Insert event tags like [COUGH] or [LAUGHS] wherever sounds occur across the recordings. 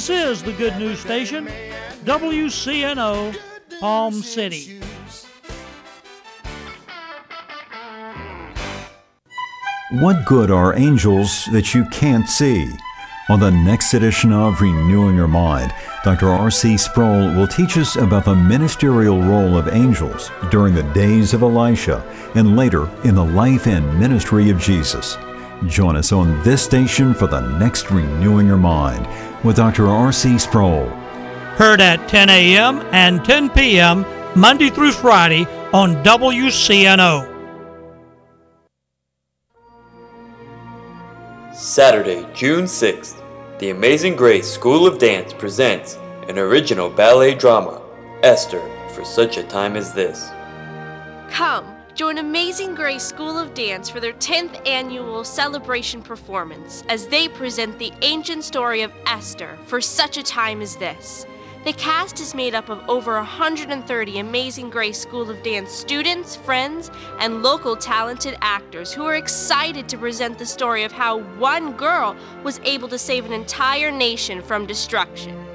This is the Good News Station, WCNO, Palm City. What good are angels that you can't see? On the next edition of Renewing Your Mind, Dr. R.C. Sproul will teach us about the ministerial role of angels during the days of Elisha and later in the life and ministry of Jesus. Join us on this station for the next Renewing Your Mind with Dr. R.C. Sproul. Heard at 10 a.m. and 10 p.m. Monday through Friday on WCNO. Saturday, June 6th, the Amazing Grace School of Dance presents an original ballet drama, Esther, for such a time as this. Come, join Amazing Grace School of Dance for their 10th annual celebration performance as they present the ancient story of Esther for such a time as this. The cast is made up of over 130 Amazing Grace School of Dance students, friends, and local talented actors who are excited to present the story of how one girl was able to save an entire nation from destruction.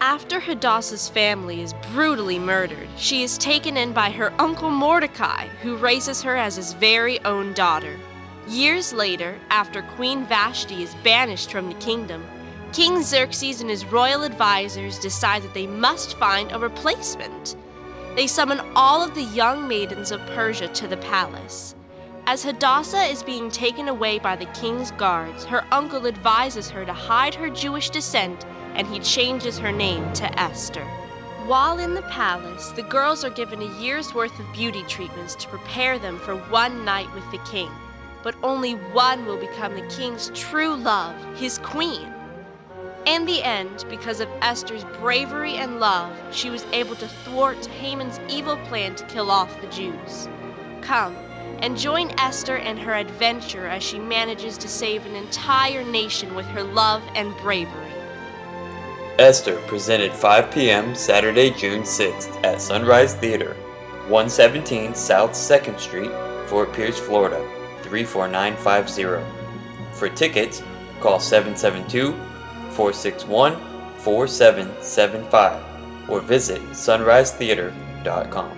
After Hadassah's family is brutally murdered, she is taken in by her uncle Mordecai, who raises her as his very own daughter. Years later, after Queen Vashti is banished from the kingdom, King Xerxes and his royal advisors decide that they must find a replacement. They summon all of the young maidens of Persia to the palace. As Hadassah is being taken away by the king's guards, her uncle advises her to hide her Jewish descent and he changes her name to Esther. While in the palace, the girls are given a year's worth of beauty treatments to prepare them for one night with the king. But only one will become the king's true love, his queen. In the end, because of Esther's bravery and love, she was able to thwart Haman's evil plan to kill off the Jews. Come and join Esther and her adventure as she manages to save an entire nation with her love and bravery. Esther presented 5 p.m. Saturday, June 6th at Sunrise Theater, 117 South 2nd Street, Fort Pierce, Florida 34950. For tickets, call 772 461 4775 or visit sunrisetheater.com.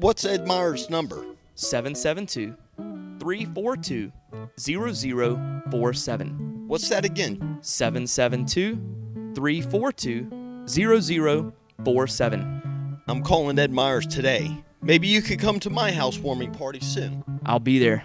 What's Ed Meyer's number? 772 342 0047. What's that again? 772 342 0047. I'm calling Ed Myers today. Maybe you could come to my housewarming party soon. I'll be there.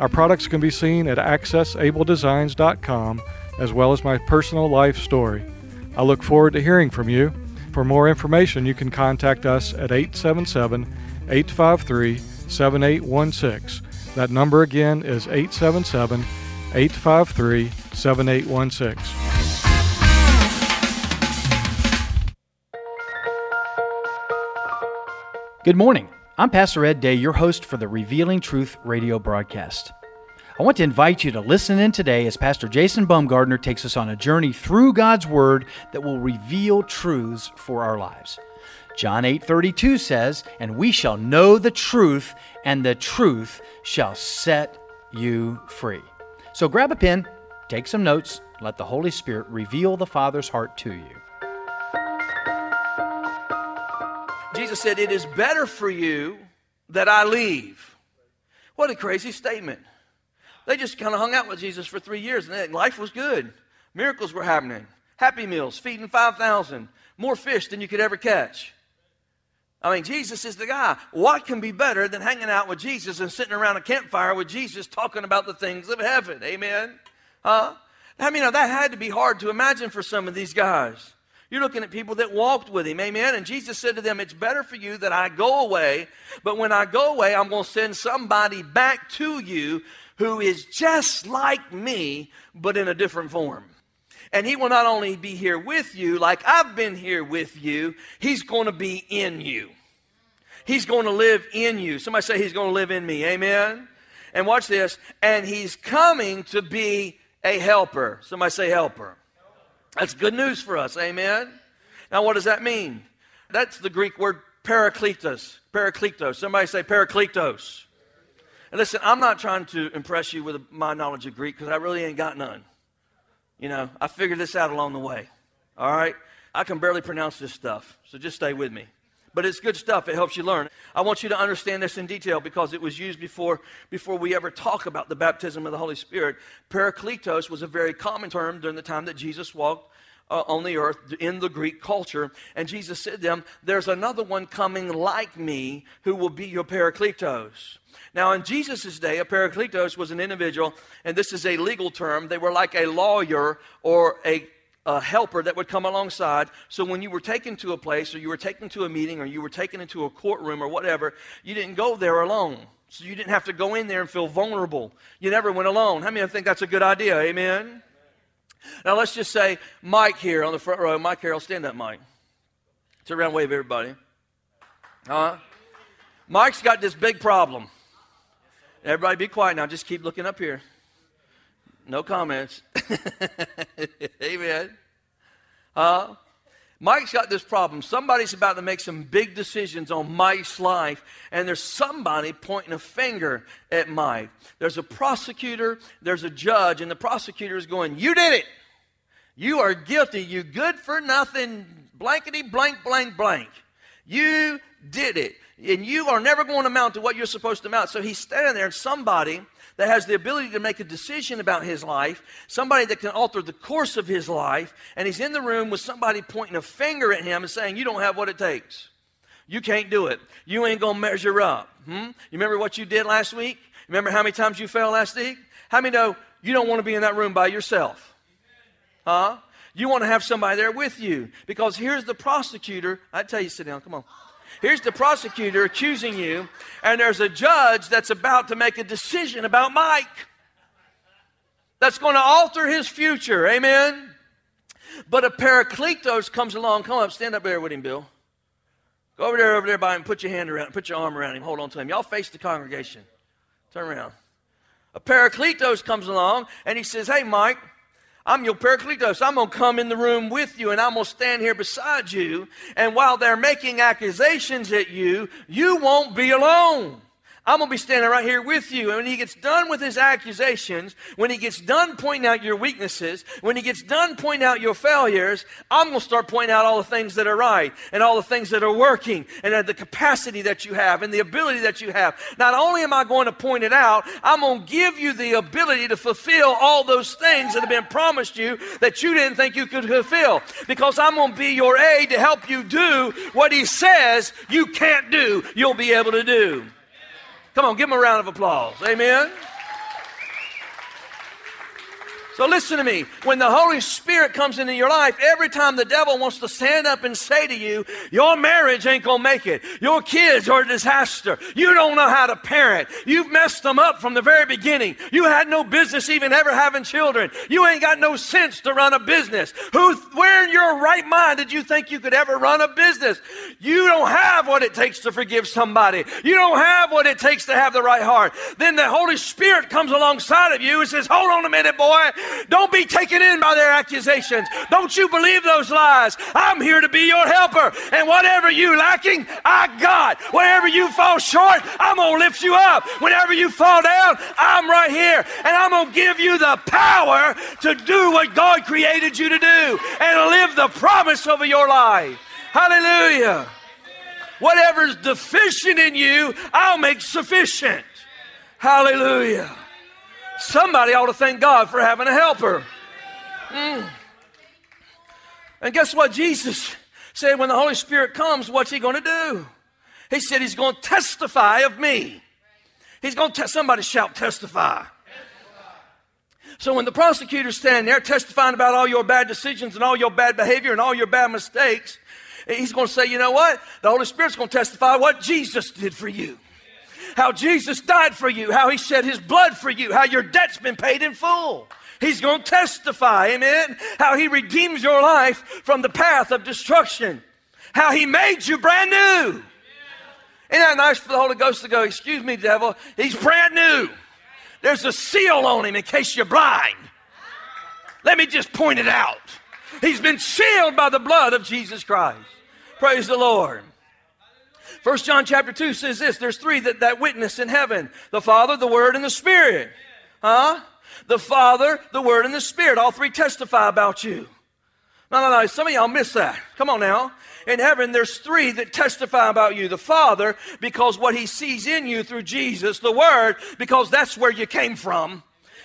Our products can be seen at accessabledesigns.com as well as my personal life story. I look forward to hearing from you. For more information, you can contact us at 877 853 7816. That number again is 877 853 7816. Good morning. I'm Pastor Ed Day, your host for the Revealing Truth radio broadcast. I want to invite you to listen in today as Pastor Jason Baumgardner takes us on a journey through God's Word that will reveal truths for our lives. John 8:32 says, "And we shall know the truth, and the truth shall set you free." So grab a pen, take some notes, let the Holy Spirit reveal the Father's heart to you. Jesus said, It is better for you that I leave. What a crazy statement. They just kind of hung out with Jesus for three years and life was good. Miracles were happening. Happy meals, feeding 5,000, more fish than you could ever catch. I mean, Jesus is the guy. What can be better than hanging out with Jesus and sitting around a campfire with Jesus talking about the things of heaven? Amen? Huh? I mean, that had to be hard to imagine for some of these guys. You're looking at people that walked with him. Amen. And Jesus said to them, It's better for you that I go away, but when I go away, I'm going to send somebody back to you who is just like me, but in a different form. And he will not only be here with you, like I've been here with you, he's going to be in you. He's going to live in you. Somebody say, He's going to live in me. Amen. And watch this. And he's coming to be a helper. Somebody say, helper. That's good news for us. Amen. Now, what does that mean? That's the Greek word parakletos. Parakletos. Somebody say parakletos. And listen, I'm not trying to impress you with my knowledge of Greek because I really ain't got none. You know, I figured this out along the way. All right? I can barely pronounce this stuff, so just stay with me but it's good stuff. It helps you learn. I want you to understand this in detail because it was used before, before we ever talk about the baptism of the Holy Spirit. Parakletos was a very common term during the time that Jesus walked uh, on the earth in the Greek culture. And Jesus said to them, There's another one coming like me who will be your Parakletos. Now, in Jesus' day, a Parakletos was an individual, and this is a legal term. They were like a lawyer or a a helper that would come alongside. So when you were taken to a place or you were taken to a meeting or you were taken into a courtroom or whatever, you didn't go there alone. So you didn't have to go in there and feel vulnerable. You never went alone. How many of you think that's a good idea? Amen? Now let's just say Mike here on the front row. Mike Carroll, stand up, Mike. Turn around, wave everybody. Huh? Mike's got this big problem. Everybody be quiet now. Just keep looking up here. No comments. [LAUGHS] Amen. Mike's got this problem. Somebody's about to make some big decisions on Mike's life, and there's somebody pointing a finger at Mike. There's a prosecutor, there's a judge, and the prosecutor is going, You did it. You are guilty. You good for nothing, blankety blank, blank, blank. You did it. And you are never going to amount to what you're supposed to amount. So he's standing there, and somebody that has the ability to make a decision about his life, somebody that can alter the course of his life, and he's in the room with somebody pointing a finger at him and saying, You don't have what it takes. You can't do it. You ain't going to measure up. Hmm? You remember what you did last week? Remember how many times you fell last week? How many know you don't want to be in that room by yourself? Huh? You want to have somebody there with you because here's the prosecutor. I tell you, sit down. Come on. Here's the prosecutor accusing you, and there's a judge that's about to make a decision about Mike that's going to alter his future. Amen. But a Parakletos comes along. Come up, stand up there with him, Bill. Go over there, over there by him. Put your hand around, put your arm around him. Hold on to him. Y'all face the congregation. Turn around. A Parakletos comes along and he says, "Hey, Mike." I'm your Parakletos. I'm going to come in the room with you and I'm going to stand here beside you. And while they're making accusations at you, you won't be alone. I'm going to be standing right here with you. And when he gets done with his accusations, when he gets done pointing out your weaknesses, when he gets done pointing out your failures, I'm going to start pointing out all the things that are right and all the things that are working and the capacity that you have and the ability that you have. Not only am I going to point it out, I'm going to give you the ability to fulfill all those things that have been promised you that you didn't think you could fulfill. Because I'm going to be your aid to help you do what he says you can't do, you'll be able to do. Come on, give them a round of applause. Amen. So listen to me. When the Holy Spirit comes into your life, every time the devil wants to stand up and say to you, your marriage ain't gonna make it. Your kids are a disaster. You don't know how to parent. You've messed them up from the very beginning. You had no business even ever having children. You ain't got no sense to run a business. Who, where in your right mind did you think you could ever run a business? You don't have what it takes to forgive somebody. You don't have what it takes to have the right heart. Then the Holy Spirit comes alongside of you and says, hold on a minute, boy. Don't be taken in by their accusations. Don't you believe those lies. I'm here to be your helper. And whatever you lacking, I got. Wherever you fall short, I'm going to lift you up. Whenever you fall down, I'm right here. And I'm going to give you the power to do what God created you to do and live the promise over your life. Hallelujah. Whatever's deficient in you, I'll make sufficient. Hallelujah. Somebody ought to thank God for having a helper. Mm. And guess what? Jesus said, when the Holy Spirit comes, what's He going to do? He said, He's going to testify of me. He's going to, te- somebody shout, testify. So when the prosecutors stand there testifying about all your bad decisions and all your bad behavior and all your bad mistakes, he's going to say, you know what? The Holy Spirit's going to testify what Jesus did for you how Jesus died for you, how he shed his blood for you, how your debt's been paid in full. He's going to testify, amen, how he redeems your life from the path of destruction, how he made you brand new. Isn't that nice for the Holy Ghost to go, excuse me, devil, he's brand new. There's a seal on him in case you're blind. Let me just point it out. He's been sealed by the blood of Jesus Christ. Praise the Lord. First John chapter 2 says this there's three that, that witness in heaven the Father, the Word, and the Spirit. Huh? The Father, the Word, and the Spirit. All three testify about you. No, no, no. Some of y'all miss that. Come on now. In heaven, there's three that testify about you. The Father, because what He sees in you through Jesus. The Word, because that's where you came from.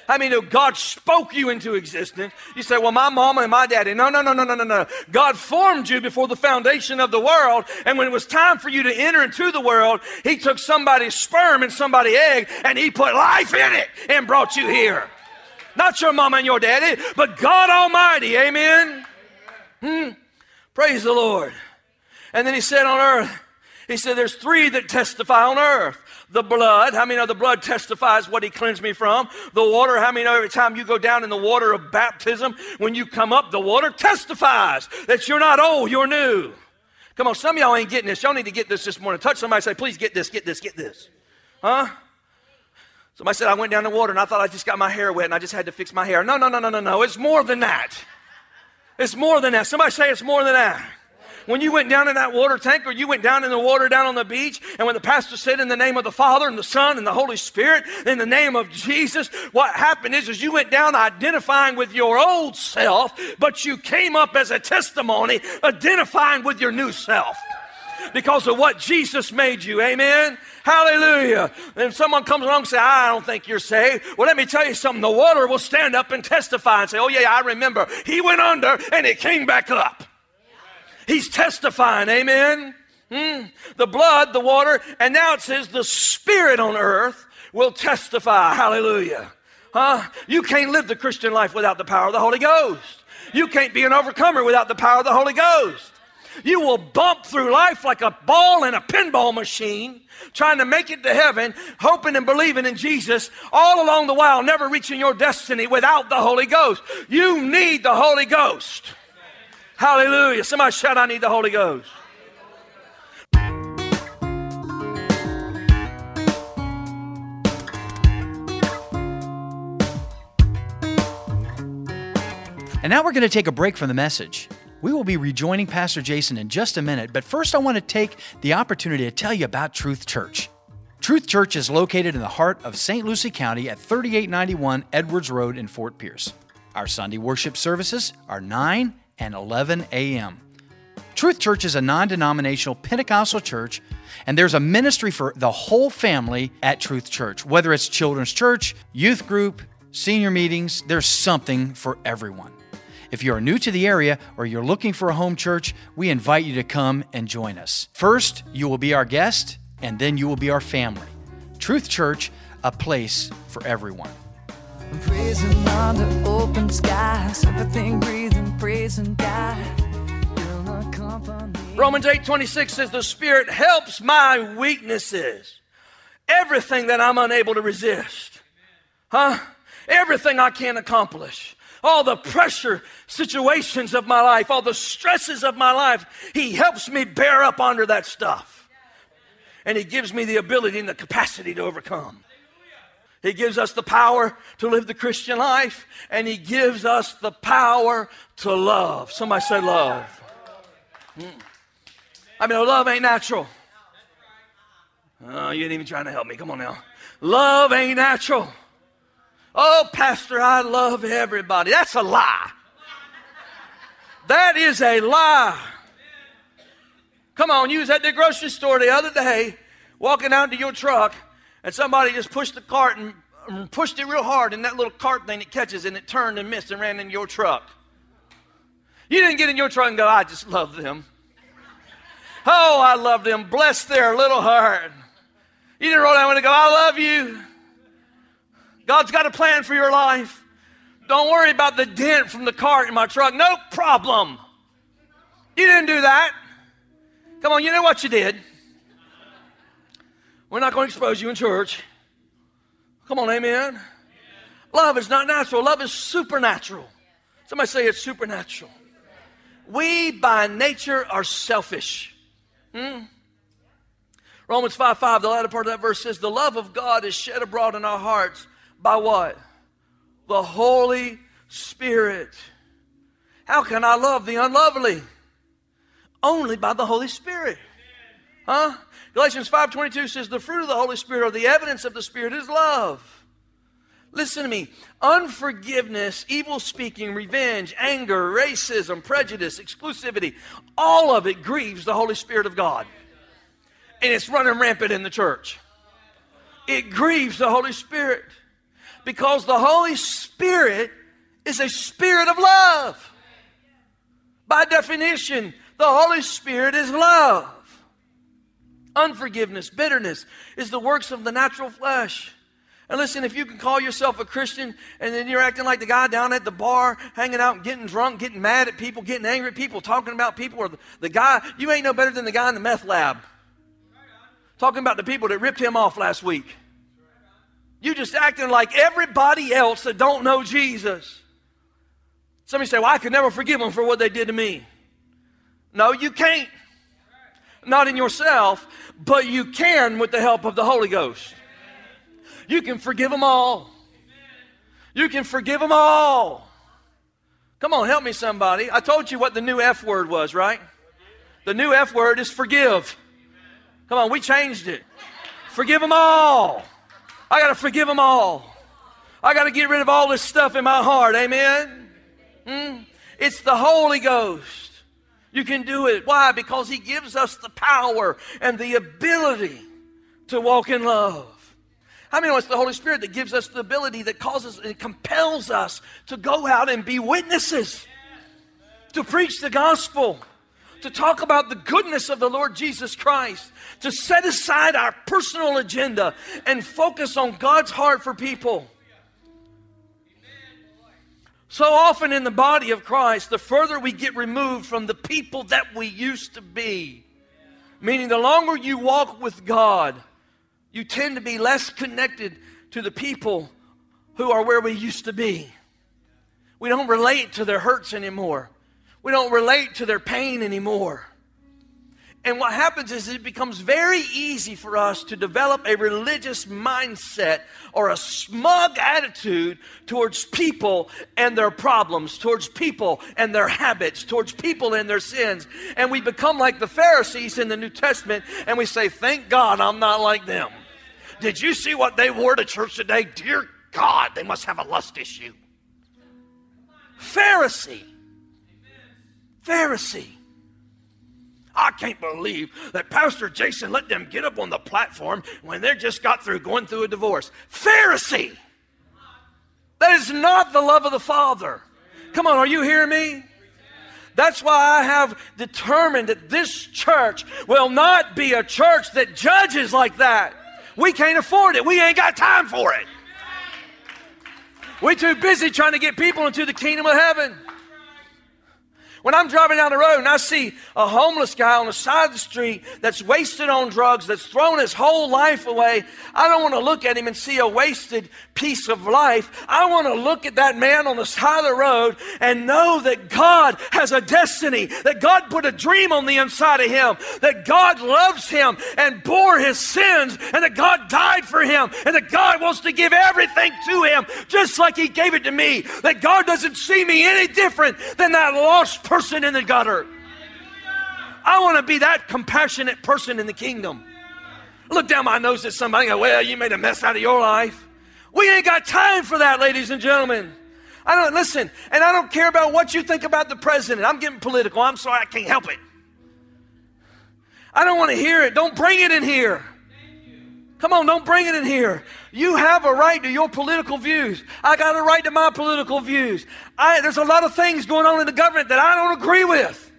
I mean, God spoke you into existence. You say, well, my mama and my daddy. No, no, no, no, no, no, no. God formed you before the foundation of the world. And when it was time for you to enter into the world, He took somebody's sperm and somebody's egg and He put life in it and brought you here. Not your mama and your daddy, but God Almighty. Amen. Hmm. Praise the Lord. And then He said on earth, He said, there's three that testify on earth the blood. How many know the blood testifies what he cleansed me from? The water. How many know every time you go down in the water of baptism, when you come up, the water testifies that you're not old, you're new. Come on, some of y'all ain't getting this. Y'all need to get this this morning. Touch somebody say, please get this, get this, get this. Huh? Somebody said, I went down the water and I thought I just got my hair wet and I just had to fix my hair. No, no, no, no, no, no. It's more than that. It's more than that. Somebody say it's more than that when you went down in that water tank or you went down in the water down on the beach, and when the pastor said in the name of the Father and the Son and the Holy Spirit, in the name of Jesus, what happened is, is you went down identifying with your old self, but you came up as a testimony identifying with your new self because of what Jesus made you. Amen. Hallelujah. And someone comes along and says, I don't think you're saved. Well, let me tell you something. The water will stand up and testify and say, Oh, yeah, I remember. He went under and it came back up. He's testifying, amen. Mm. The blood, the water, and now it says the spirit on earth will testify. Hallelujah. Huh? You can't live the Christian life without the power of the Holy Ghost. You can't be an overcomer without the power of the Holy Ghost. You will bump through life like a ball in a pinball machine, trying to make it to heaven, hoping and believing in Jesus, all along the while, never reaching your destiny without the Holy Ghost. You need the Holy Ghost. Hallelujah. Somebody shout, I need the Holy Ghost. And now we're going to take a break from the message. We will be rejoining Pastor Jason in just a minute, but first I want to take the opportunity to tell you about Truth Church. Truth Church is located in the heart of St. Lucie County at 3891 Edwards Road in Fort Pierce. Our Sunday worship services are 9 and 11 a.m. Truth Church is a non denominational Pentecostal church, and there's a ministry for the whole family at Truth Church. Whether it's children's church, youth group, senior meetings, there's something for everyone. If you are new to the area or you're looking for a home church, we invite you to come and join us. First, you will be our guest, and then you will be our family. Truth Church, a place for everyone. Praising God. Romans 8:26 says the Spirit helps my weaknesses. Everything that I'm unable to resist. Huh? Everything I can't accomplish. All the pressure situations of my life, all the stresses of my life, He helps me bear up under that stuff. And He gives me the ability and the capacity to overcome. He gives us the power to live the Christian life, and He gives us the power to love. Somebody say love. Mm. I mean, love ain't natural. Oh, you ain't even trying to help me. Come on now. Love ain't natural. Oh, Pastor, I love everybody. That's a lie. That is a lie. Come on, you was at the grocery store the other day, walking out to your truck, and somebody just pushed the cart and pushed it real hard, and that little cart thing it catches, and it turned and missed and ran in your truck. You didn't get in your truck and go, I just love them. Oh, I love them. Bless their little heart. You didn't roll down and go, I love you. God's got a plan for your life. Don't worry about the dent from the cart in my truck. No problem. You didn't do that. Come on, you know what you did. We're not going to expose you in church. Come on, amen. Love is not natural, love is supernatural. Somebody say it's supernatural. We by nature are selfish. Hmm? Romans 5 5, the latter part of that verse says, The love of God is shed abroad in our hearts by what? The Holy Spirit. How can I love the unlovely? Only by the Holy Spirit. Huh? Galatians 5:22 says the fruit of the Holy Spirit or the evidence of the Spirit is love. Listen to me. Unforgiveness, evil speaking, revenge, anger, racism, prejudice, exclusivity, all of it grieves the Holy Spirit of God. And it's running rampant in the church. It grieves the Holy Spirit because the Holy Spirit is a spirit of love. By definition, the Holy Spirit is love. Unforgiveness, bitterness is the works of the natural flesh. And listen, if you can call yourself a Christian and then you're acting like the guy down at the bar, hanging out getting drunk, getting mad at people, getting angry at people, talking about people, or the, the guy, you ain't no better than the guy in the meth lab. Talking about the people that ripped him off last week. You just acting like everybody else that don't know Jesus. Somebody say, Well, I could never forgive them for what they did to me. No, you can't. Not in yourself, but you can with the help of the Holy Ghost. You can forgive them all. You can forgive them all. Come on, help me, somebody. I told you what the new F word was, right? The new F word is forgive. Come on, we changed it. Forgive them all. I got to forgive them all. I got to get rid of all this stuff in my heart. Amen. Mm? It's the Holy Ghost. You can do it. Why? Because He gives us the power and the ability to walk in love. Many know it's the Holy Spirit that gives us the ability that causes and compels us to go out and be witnesses, to preach the gospel, to talk about the goodness of the Lord Jesus Christ, to set aside our personal agenda and focus on God's heart for people. So often in the body of Christ, the further we get removed from the people that we used to be, meaning the longer you walk with God, you tend to be less connected to the people who are where we used to be. We don't relate to their hurts anymore. We don't relate to their pain anymore. And what happens is it becomes very easy for us to develop a religious mindset or a smug attitude towards people and their problems, towards people and their habits, towards people and their sins. And we become like the Pharisees in the New Testament and we say, Thank God I'm not like them. Did you see what they wore to church today? Dear God, they must have a lust issue. Pharisee. Pharisee. I can't believe that Pastor Jason let them get up on the platform when they just got through going through a divorce. Pharisee. That is not the love of the Father. Come on, are you hearing me? That's why I have determined that this church will not be a church that judges like that. We can't afford it. We ain't got time for it. We're too busy trying to get people into the kingdom of heaven. When I'm driving down the road and I see a homeless guy on the side of the street that's wasted on drugs, that's thrown his whole life away, I don't want to look at him and see a wasted piece of life. I want to look at that man on the side of the road and know that God has a destiny, that God put a dream on the inside of him, that God loves him and bore his sins, and that God died for him, and that God wants to give everything to him just like he gave it to me. That God doesn't see me any different than that lost person in the gutter. I want to be that compassionate person in the kingdom. Look down my nose at somebody go, Well, you made a mess out of your life. We ain't got time for that, ladies and gentlemen. I don't listen, and I don't care about what you think about the president. I'm getting political. I'm sorry, I can't help it. I don't want to hear it. Don't bring it in here. Come on, don't bring it in here. You have a right to your political views. I got a right to my political views. I, there's a lot of things going on in the government that I don't agree with.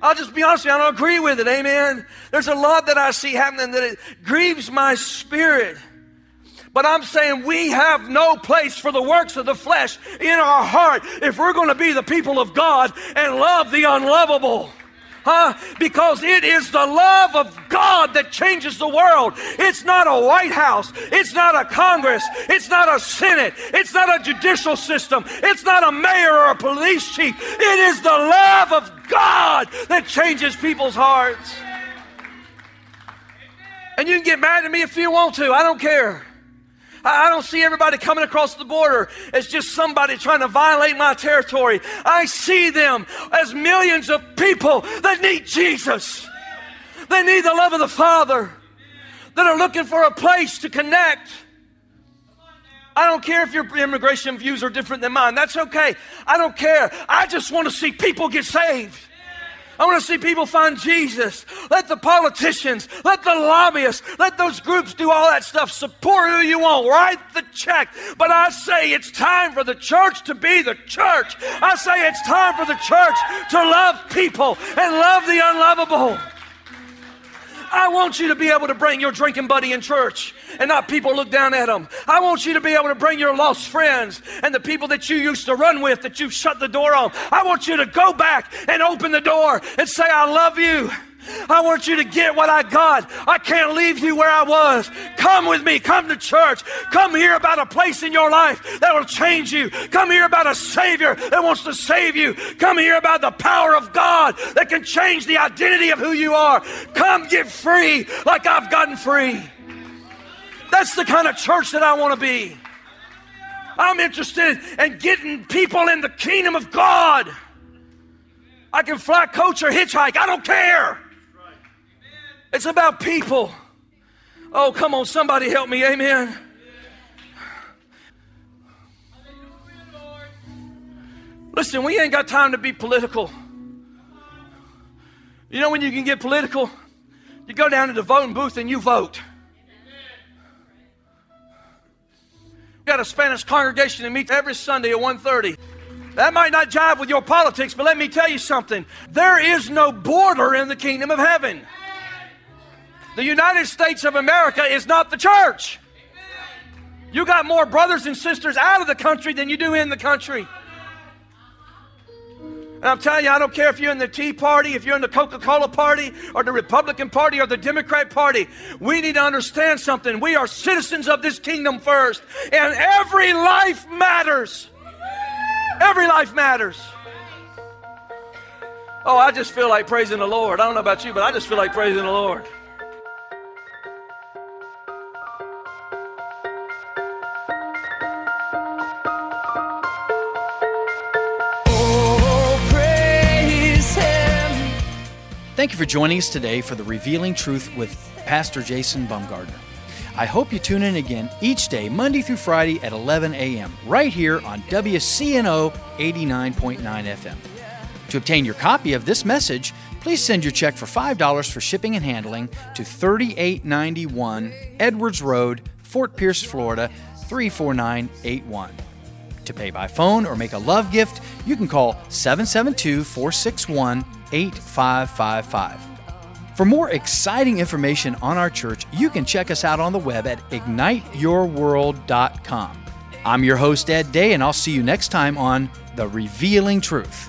I'll just be honest with you, I don't agree with it. Amen. There's a lot that I see happening that it grieves my spirit. But I'm saying we have no place for the works of the flesh in our heart if we're going to be the people of God and love the unlovable. Huh? Because it is the love of God that changes the world. It's not a White House. It's not a Congress. It's not a Senate. It's not a judicial system. It's not a mayor or a police chief. It is the love of God that changes people's hearts. And you can get mad at me if you want to. I don't care. I don't see everybody coming across the border as just somebody trying to violate my territory. I see them as millions of people that need Jesus. They need the love of the Father, that are looking for a place to connect. I don't care if your immigration views are different than mine. That's okay. I don't care. I just want to see people get saved. I want to see people find Jesus. Let the politicians, let the lobbyists, let those groups do all that stuff. Support who you want. Write the check. But I say it's time for the church to be the church. I say it's time for the church to love people and love the unlovable. I want you to be able to bring your drinking buddy in church and not people look down at them. I want you to be able to bring your lost friends and the people that you used to run with that you've shut the door on. I want you to go back and open the door and say, I love you. I want you to get what I got. I can't leave you where I was. Come with me. Come to church. Come hear about a place in your life that will change you. Come hear about a Savior that wants to save you. Come hear about the power of God that can change the identity of who you are. Come get free like I've gotten free. That's the kind of church that I want to be. I'm interested in getting people in the kingdom of God. I can fly coach or hitchhike. I don't care. It's about people. Oh, come on, somebody help me. Amen. Listen, we ain't got time to be political. You know when you can get political? You go down to the voting booth and you vote. We got a Spanish congregation that meets every Sunday at 1:30. That might not jive with your politics, but let me tell you something. There is no border in the kingdom of heaven. The United States of America is not the church. You got more brothers and sisters out of the country than you do in the country. And I'm telling you, I don't care if you're in the Tea Party, if you're in the Coca Cola Party, or the Republican Party, or the Democrat Party. We need to understand something. We are citizens of this kingdom first, and every life matters. Every life matters. Oh, I just feel like praising the Lord. I don't know about you, but I just feel like praising the Lord. Thank you for joining us today for the Revealing Truth with Pastor Jason Bumgardner. I hope you tune in again each day, Monday through Friday at 11 a.m., right here on WCNO 89.9 FM. To obtain your copy of this message, please send your check for $5 for shipping and handling to 3891 Edwards Road, Fort Pierce, Florida 34981. To pay by phone or make a love gift, you can call 772 461 8555. For more exciting information on our church, you can check us out on the web at igniteyourworld.com. I'm your host, Ed Day, and I'll see you next time on The Revealing Truth.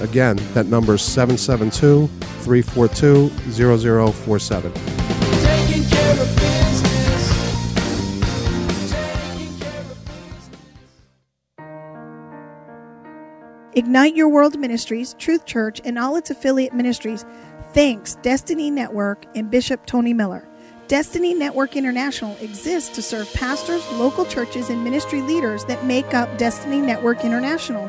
Again, that number is 772 342 0047. Taking care of business. Ignite Your World Ministries, Truth Church, and all its affiliate ministries thanks Destiny Network and Bishop Tony Miller. Destiny Network International exists to serve pastors, local churches, and ministry leaders that make up Destiny Network International.